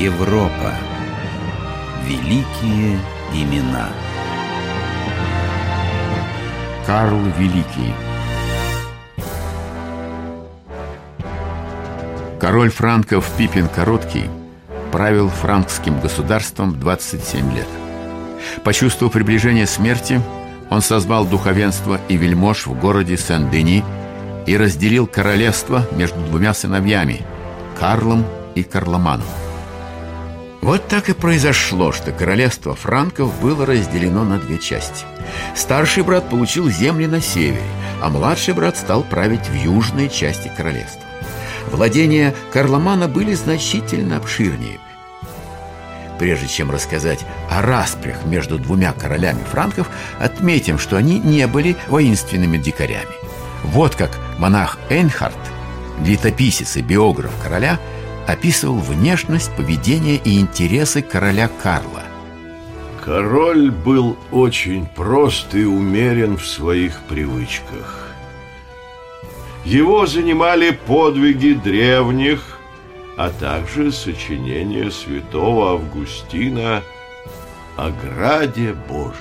Европа. Великие имена. Карл Великий Король франков Пипин Короткий правил франкским государством 27 лет. Почувствовав приближение смерти, он созвал духовенство и вельмож в городе Сен-Дени и разделил королевство между двумя сыновьями – Карлом и Карломаном. Вот так и произошло, что королевство франков было разделено на две части. Старший брат получил земли на севере, а младший брат стал править в южной части королевства. Владения Карломана были значительно обширнее. Прежде чем рассказать о распрях между двумя королями франков, отметим, что они не были воинственными дикарями. Вот как монах Эйнхард, летописец и биограф короля – описывал внешность, поведение и интересы короля Карла. Король был очень прост и умерен в своих привычках. Его занимали подвиги древних, а также сочинение святого Августина о Граде Божьем.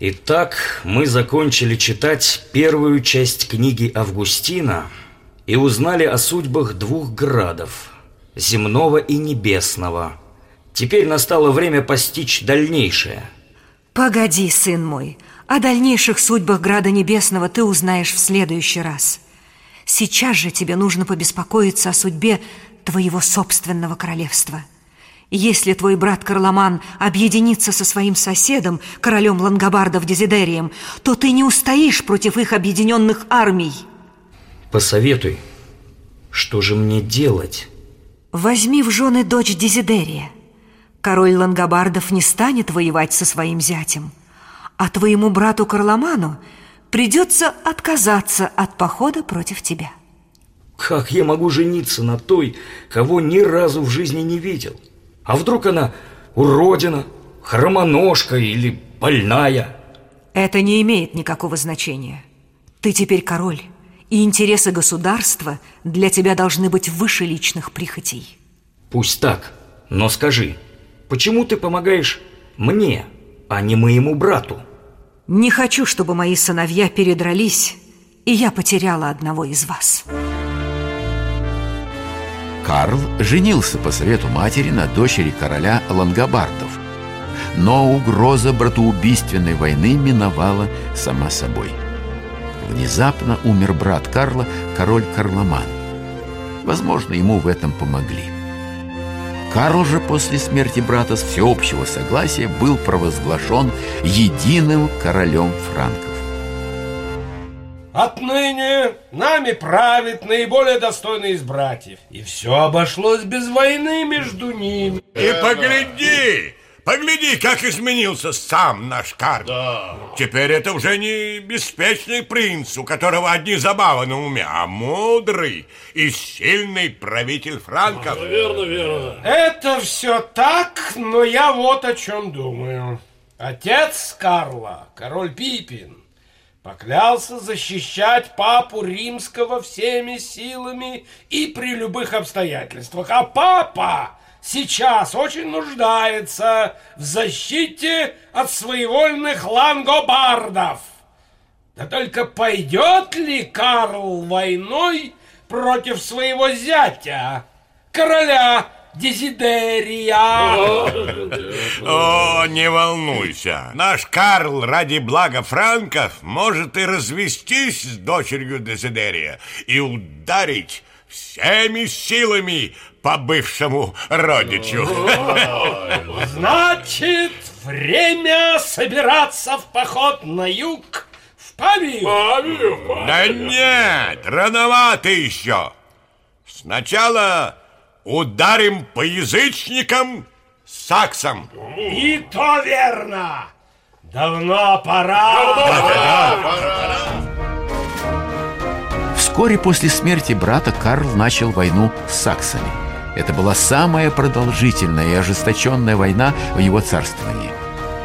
Итак, мы закончили читать первую часть книги Августина – и узнали о судьбах двух градов – земного и небесного. Теперь настало время постичь дальнейшее. Погоди, сын мой, о дальнейших судьбах Града Небесного ты узнаешь в следующий раз. Сейчас же тебе нужно побеспокоиться о судьбе твоего собственного королевства. Если твой брат Карломан объединится со своим соседом, королем Лангобардов Дезидерием, то ты не устоишь против их объединенных армий – Посоветуй, что же мне делать? Возьми в жены дочь Дезидерия. Король Лангобардов не станет воевать со своим зятем, а твоему брату Карломану придется отказаться от похода против тебя. Как я могу жениться на той, кого ни разу в жизни не видел? А вдруг она уродина, хромоножка или больная? Это не имеет никакого значения. Ты теперь король и интересы государства для тебя должны быть выше личных прихотей. Пусть так, но скажи, почему ты помогаешь мне, а не моему брату? Не хочу, чтобы мои сыновья передрались, и я потеряла одного из вас. Карл женился по совету матери на дочери короля Лангобардов. Но угроза братоубийственной войны миновала сама собой – Внезапно умер брат Карла, король Карломан. Возможно, ему в этом помогли. Карл же после смерти брата с всеобщего согласия был провозглашен единым королем франков. Отныне нами правит наиболее достойный из братьев. И все обошлось без войны между ними. И погляди, Погляди, как изменился сам наш Карл. Да. Теперь это уже не беспечный принц, у которого одни забавы на уме, а мудрый и сильный правитель франков. Да, верно, верно. Это все так, но я вот о чем думаю. Отец Карла, король Пипин, поклялся защищать папу римского всеми силами и при любых обстоятельствах. А папа сейчас очень нуждается в защите от своевольных лангобардов. Да только пойдет ли Карл войной против своего зятя, короля Дезидерия? О, не волнуйся. Наш Карл ради блага франков может и развестись с дочерью Дезидерия и ударить всеми силами по бывшему родичу. Значит, время собираться в поход на юг в Павию? Павию, Павию. Да нет, рановато еще. Сначала ударим по язычникам саксам. И то верно. Давно пора. Давно пора. пора. Вскоре после смерти брата Карл начал войну с саксами. Это была самая продолжительная и ожесточенная война в его царствовании.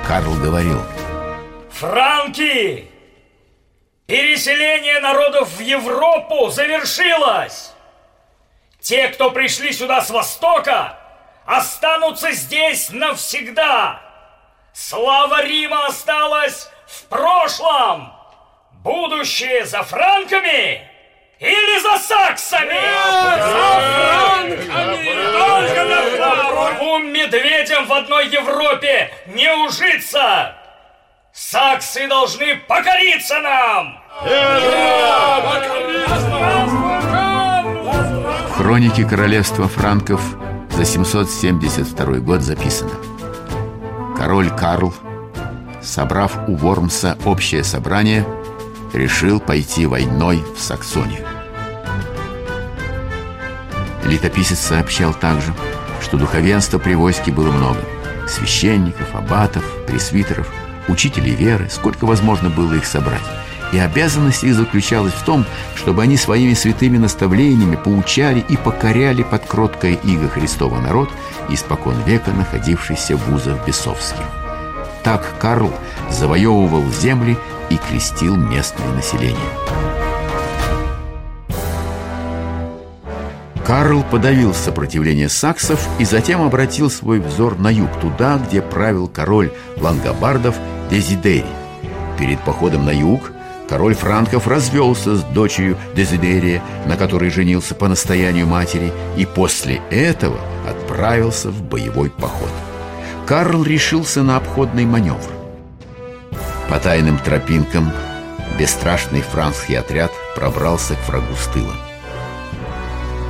Карл говорил Франки! Переселение народов в Европу завершилось! Те, кто пришли сюда с востока, останутся здесь навсегда. Слава Рима осталась в прошлом. Будущее за франками или за саксами? За франками! Только за франками! Двум медведям в одной Европе не ужиться! Саксы должны покориться нам! В хронике королевства франков за 772 год записано Король Карл, собрав у Вормса общее собрание, решил пойти войной в Саксонию. Летописец сообщал также, что духовенства при войске было много. Священников, аббатов, пресвитеров, учителей веры, сколько возможно было их собрать. И обязанность их заключалась в том, чтобы они своими святыми наставлениями поучали и покоряли под кроткое иго Христова народ, испокон века находившийся в узах бесовских. Так Карл завоевывал земли и крестил местное население. Карл подавил сопротивление саксов и затем обратил свой взор на юг, туда, где правил король лангобардов Дезидери. Перед походом на юг король франков развелся с дочерью Дезидерия, на которой женился по настоянию матери, и после этого отправился в боевой поход. Карл решился на обходный маневр. По тайным тропинкам бесстрашный франкский отряд пробрался к врагу с тыла.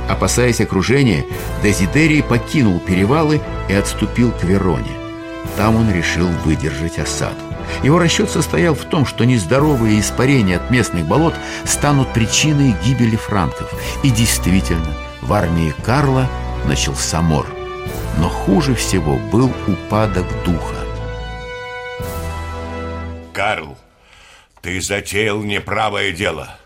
Опасаясь окружения, Дезидерий покинул перевалы и отступил к Вероне. Там он решил выдержать осаду. Его расчет состоял в том, что нездоровые испарения от местных болот станут причиной гибели франков. И действительно, в армии Карла начался мор. Но хуже всего был упадок духа. Карл, ты затеял неправое дело.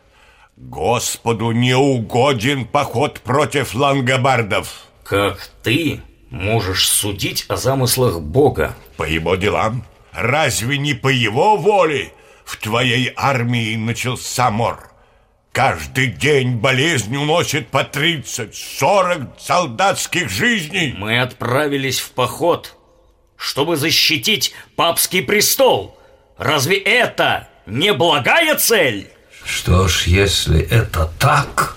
Господу не угоден поход против лангобардов. Как ты можешь судить о замыслах Бога? По его делам. Разве не по его воле в твоей армии начался мор? Каждый день болезнь уносит по 30-40 солдатских жизней. Мы отправились в поход, чтобы защитить папский престол. Разве это не благая цель? Что ж, если это так,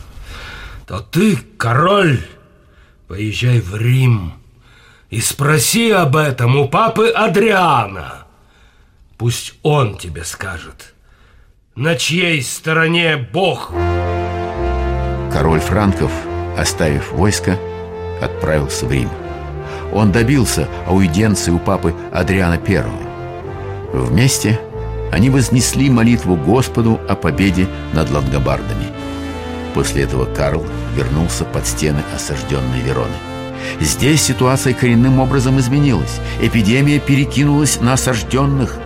то ты, король, поезжай в Рим и спроси об этом у папы Адриана. Пусть он тебе скажет, на чьей стороне Бог. Король франков, оставив войско, отправился в Рим. Он добился аудиенции у папы Адриана I. Вместе они вознесли молитву Господу о победе над лангобардами. После этого Карл вернулся под стены осажденной Вероны. Здесь ситуация коренным образом изменилась. Эпидемия перекинулась на осажденных.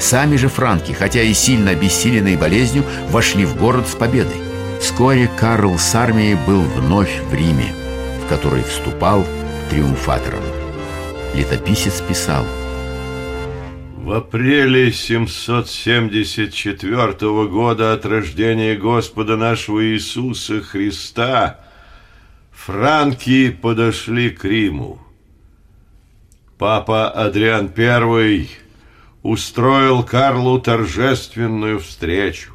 Сами же франки, хотя и сильно обессиленные болезнью, вошли в город с победой. Вскоре Карл с армией был вновь в Риме, в который вступал триумфатором. Летописец писал – в апреле 774 года от рождения Господа нашего Иисуса Христа франки подошли к Риму. Папа Адриан I устроил Карлу торжественную встречу.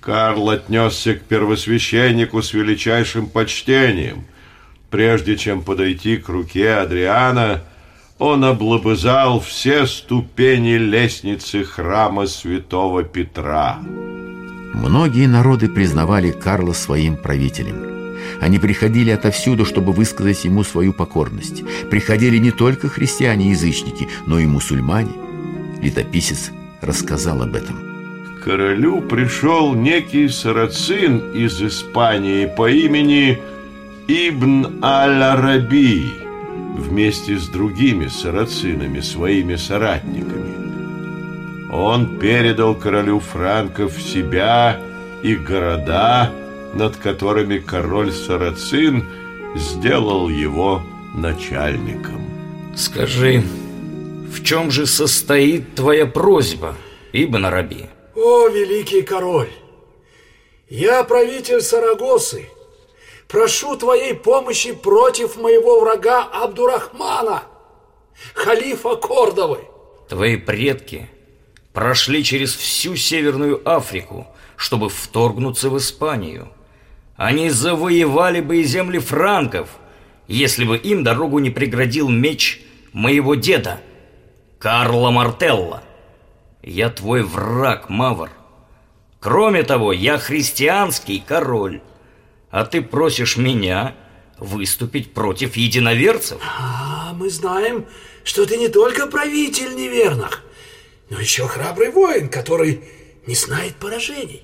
Карл отнесся к первосвященнику с величайшим почтением. Прежде чем подойти к руке Адриана, он облобызал все ступени лестницы храма святого Петра. Многие народы признавали Карла своим правителем. Они приходили отовсюду, чтобы высказать ему свою покорность. Приходили не только христиане-язычники, но и мусульмане. Летописец рассказал об этом. К королю пришел некий сарацин из Испании по имени Ибн Аль-Араби вместе с другими сарацинами, своими соратниками. Он передал королю франков себя и города, над которыми король Сарацин сделал его начальником. Скажи, в чем же состоит твоя просьба, Ибн Араби? О, великий король! Я правитель Сарагосы, прошу твоей помощи против моего врага Абдурахмана, халифа Кордовы. Твои предки прошли через всю Северную Африку, чтобы вторгнуться в Испанию. Они завоевали бы и земли франков, если бы им дорогу не преградил меч моего деда, Карла Мартелла. Я твой враг, Мавр. Кроме того, я христианский король, а ты просишь меня выступить против единоверцев? А мы знаем, что ты не только правитель неверных, но еще храбрый воин, который не знает поражений.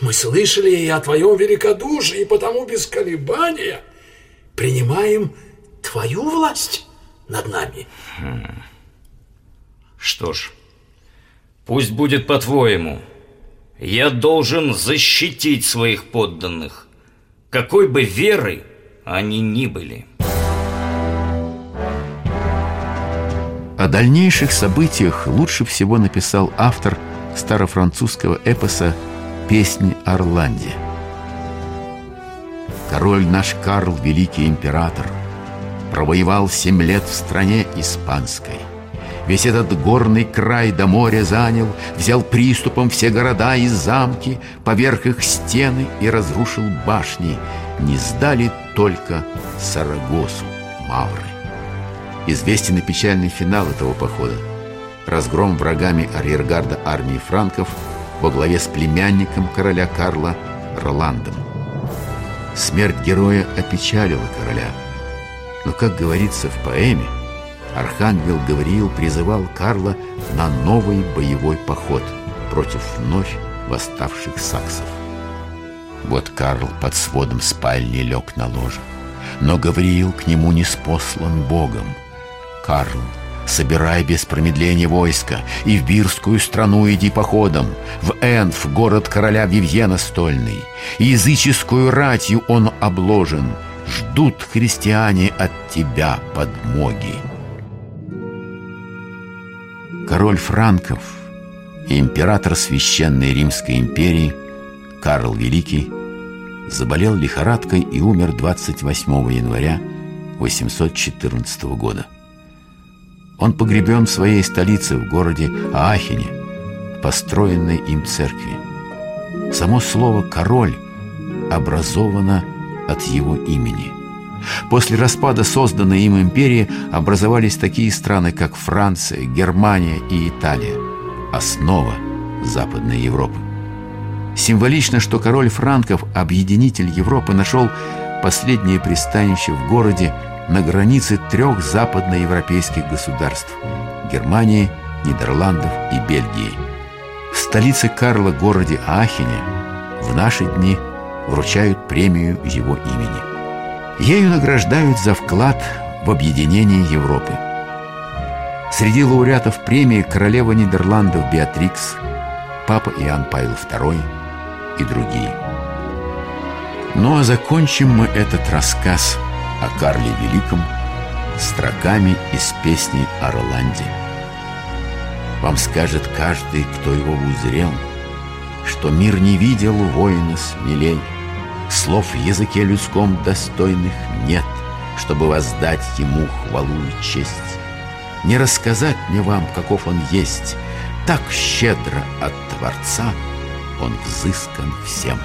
Мы слышали и о твоем великодушии, и потому без колебания принимаем твою власть над нами. Хм. Что ж, пусть будет по-твоему. Я должен защитить своих подданных, какой бы веры они ни были. О дальнейших событиях лучше всего написал автор старофранцузского эпоса «Песни Орланде». Король наш Карл, великий император, провоевал семь лет в стране испанской. Весь этот горный край до моря занял, взял приступом все города и замки, поверх их стены и разрушил башни. Не сдали только Сарагосу мавры. Известен и печальный финал этого похода. Разгром врагами арьергарда армии франков во главе с племянником короля Карла Роландом. Смерть героя опечалила короля. Но, как говорится в поэме, архангел Гавриил призывал Карла на новый боевой поход против вновь восставших саксов. Вот Карл под сводом спальни лег на ложе, но Гавриил к нему не спослан Богом — Карл, собирай без промедления войска, и в Бирскую страну иди походом, в Энф, город короля Вивьена стольный. Языческую ратью он обложен, ждут христиане от тебя подмоги. Король Франков и император Священной Римской империи Карл Великий заболел лихорадкой и умер 28 января 814 года. Он погребен в своей столице, в городе Аахене, в построенной им церкви. Само слово «король» образовано от его имени. После распада созданной им империи образовались такие страны, как Франция, Германия и Италия, основа Западной Европы. Символично, что король франков, объединитель Европы, нашел последнее пристанище в городе, на границе трех западноевропейских государств – Германии, Нидерландов и Бельгии. В столице Карла, городе Аахене, в наши дни вручают премию его имени. Ею награждают за вклад в объединение Европы. Среди лауреатов премии королева Нидерландов Беатрикс, папа Иоанн Павел II и другие. Ну а закончим мы этот рассказ – о Карле Великом строками из песни о Роланде. Вам скажет каждый, кто его узрел, что мир не видел воина смелей, слов в языке людском достойных нет, чтобы воздать ему хвалу и честь. Не рассказать мне вам, каков он есть, так щедро от Творца он взыскан всем.